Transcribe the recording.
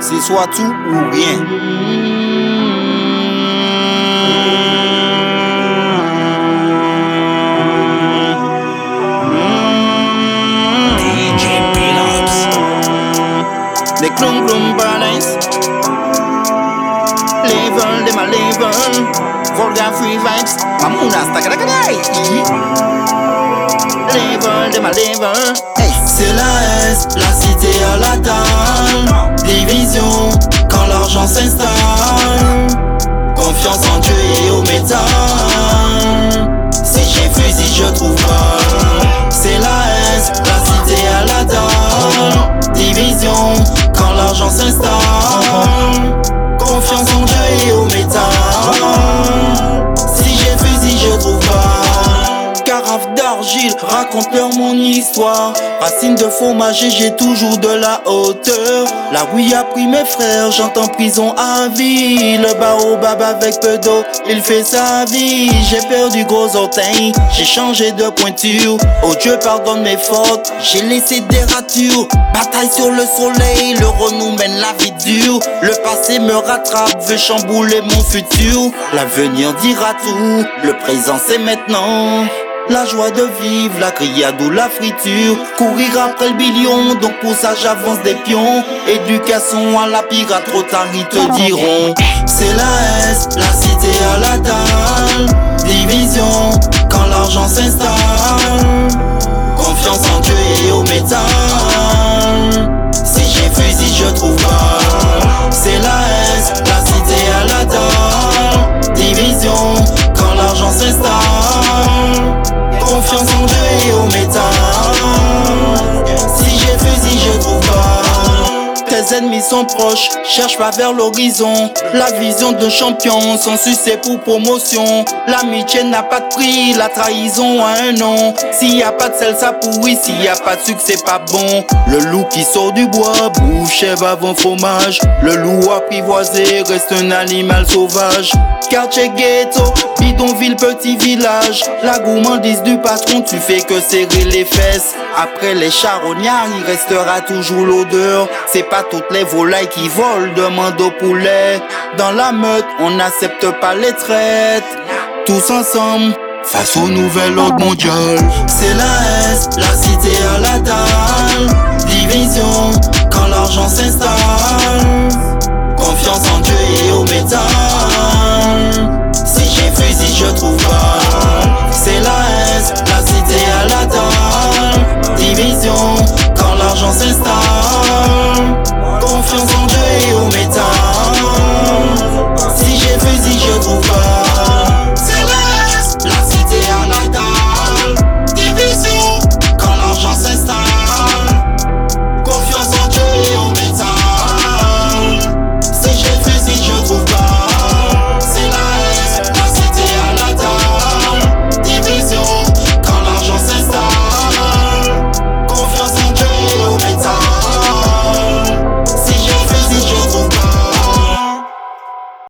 c'est soit tout ou rien. DJ Pilops. Les clown clown balance. Level de ma level. Volga free vibes. Mamuna stakadakadai. Level de ma level. Hey. C'est la S, la cité à la dalle. Division, quand l'argent D'argile, raconte-leur mon histoire. Racine de fromage et j'ai toujours de la hauteur. La oui a pris mes frères, j'entends prison à vie. Le baobab avec peu d'eau, il fait sa vie. J'ai perdu gros orteils, j'ai changé de pointure. Oh Dieu pardonne mes fautes, j'ai laissé des ratures. Bataille sur le soleil, le renou mène la vie dure. Le passé me rattrape, veut chambouler mon futur. L'avenir dira tout, le présent c'est maintenant. La joie de vivre, la criade ou la friture. Courir après le billion, donc pour ça j'avance des pions. Éducation à la pirate, trop tard ils te diront. C'est la S, la cité à la dalle. Division, quand l'argent s'installe ennemis sont proches, cherche pas vers l'horizon. La vision d'un champion, sans succès pour promotion. L'amitié n'a pas de prix, la trahison a un nom. S'il y a pas de sel, ça pourrit. S'il y a pas de sucre, c'est pas bon. Le loup qui sort du bois, bouche avant fromage. Le loup apprivoisé reste un animal sauvage. Quartier ghetto, Bidonville, petit village, la gourmandise du patron, tu fais que serrer les fesses. Après les charognards, il restera toujours l'odeur. C'est pas toutes les volailles qui volent, demande au poulet. Dans la meute, on n'accepte pas les traites. Tous ensemble, face au nouvel ordre mondial. C'est la S, la cité à la dalle. Division, quand l'argent s'installe. Confiance en Dieu et au métal. move on.